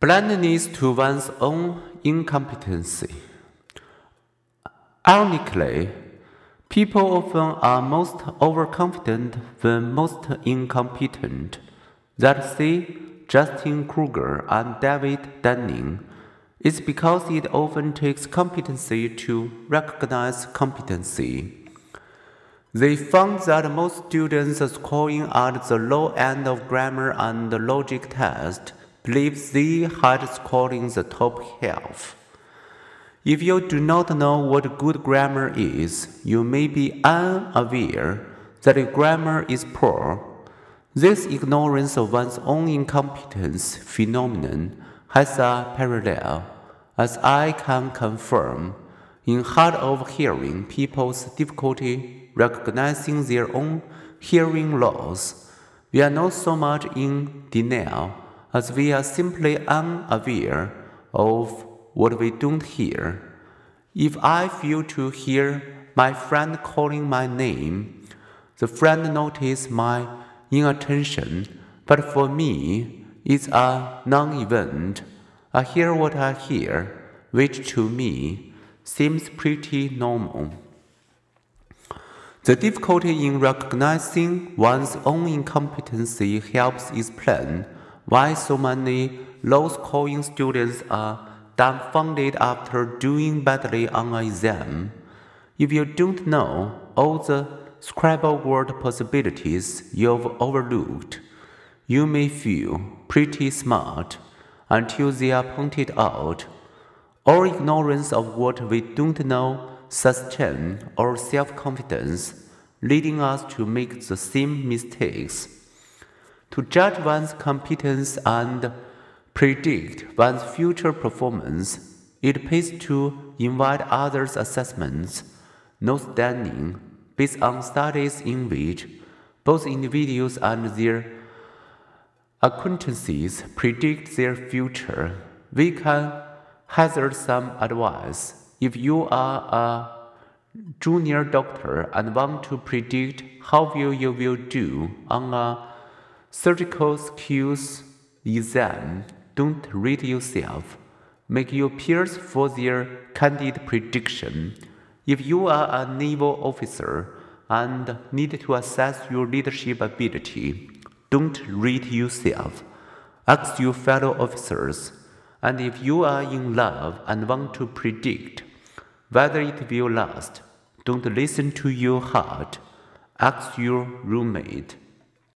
Blindness to one's own incompetency. Ironically, people often are most overconfident when most incompetent. That say, Justin Kruger and David Dunning is because it often takes competency to recognize competency. They found that most students scoring at the low end of grammar and logic test believe the had scored in the top half. If you do not know what good grammar is, you may be unaware that your grammar is poor. This ignorance of one's own incompetence phenomenon has a parallel, as I can confirm, in hard of hearing people's difficulty recognizing their own hearing loss. We are not so much in denial as we are simply unaware of what we don't hear. If I fail to hear my friend calling my name, the friend notices my inattention, but for me, it's a non event. I hear what I hear, which to me seems pretty normal. The difficulty in recognizing one's own incompetency helps explain why so many low scoring students are dumbfounded after doing badly on an exam. If you don't know all the Scrabble word possibilities you've overlooked, you may feel pretty smart until they are pointed out. Our ignorance of what we don't know sustain our self confidence, leading us to make the same mistakes. To judge one's competence and predict one's future performance, it pays to invite others' assessments, notwithstanding, based on studies in which both individuals and their acquaintances predict their future. We can hazard some advice if you are a junior doctor and want to predict how well you will do on a surgical skills exam, don't read yourself. Make your peers for their candid prediction. If you are a naval officer and need to assess your leadership ability, don't read yourself. Ask your fellow officers. And if you are in love and want to predict whether it will last, don't listen to your heart. Ask your roommate.